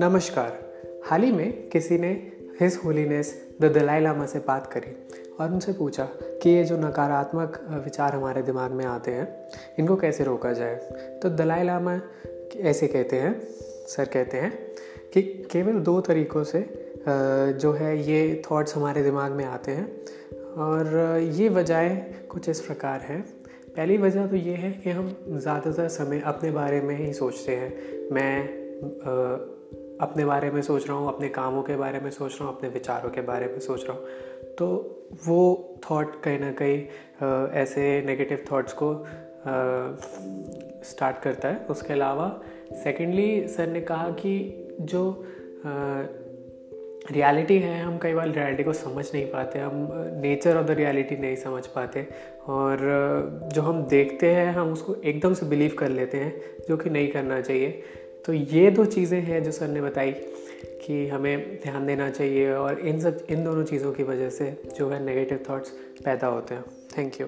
नमस्कार। हाल ही में किसी ने his holiness the Dalai Lama से बात करी और उनसे पूछा कि ये जो नकारात्मक विचार हमारे दिमाग में आते हैं, इनको कैसे रोका जाए? तो दलाई लामा ऐसे कहते हैं, सर कहते हैं कि केवल दो तरीक़ों से जो है ये थॉट्स हमारे दिमाग में आते हैं और ये वजह कुछ इस प्रकार हैं। पहली वजह तो ये है कि हम ज़्यादातर समय अपने बारे में ही सोचते हैं। मैं आ, अपने बारे में सोच रहा हूँ अपने कामों के बारे में सोच रहा हूँ अपने विचारों के बारे में सोच रहा हूँ। तो वो थॉट कहीं ना कहीं ऐसे नेगेटिव थॉट्स को स्टार्ट करता है। उसके अलावा सेकेंडली सर ने कहा कि जो रियलिटी है, हम कई बार रियलिटी को समझ नहीं पाते, हम नेचर ऑफ़ द रियलिटी नहीं समझ पाते और, जो हम देखते हैं, हम उसको एकदम से बिलीव कर लेते हैं, जो कि नहीं करना चाहिए। तो ये दो चीज़ें हैं जो सर ने बताई कि हमें ध्यान देना चाहिए और इन सब, इन दोनों चीज़ों की वजह से जो है नेगेटिव थॉट्स पैदा होते हैं। Thank you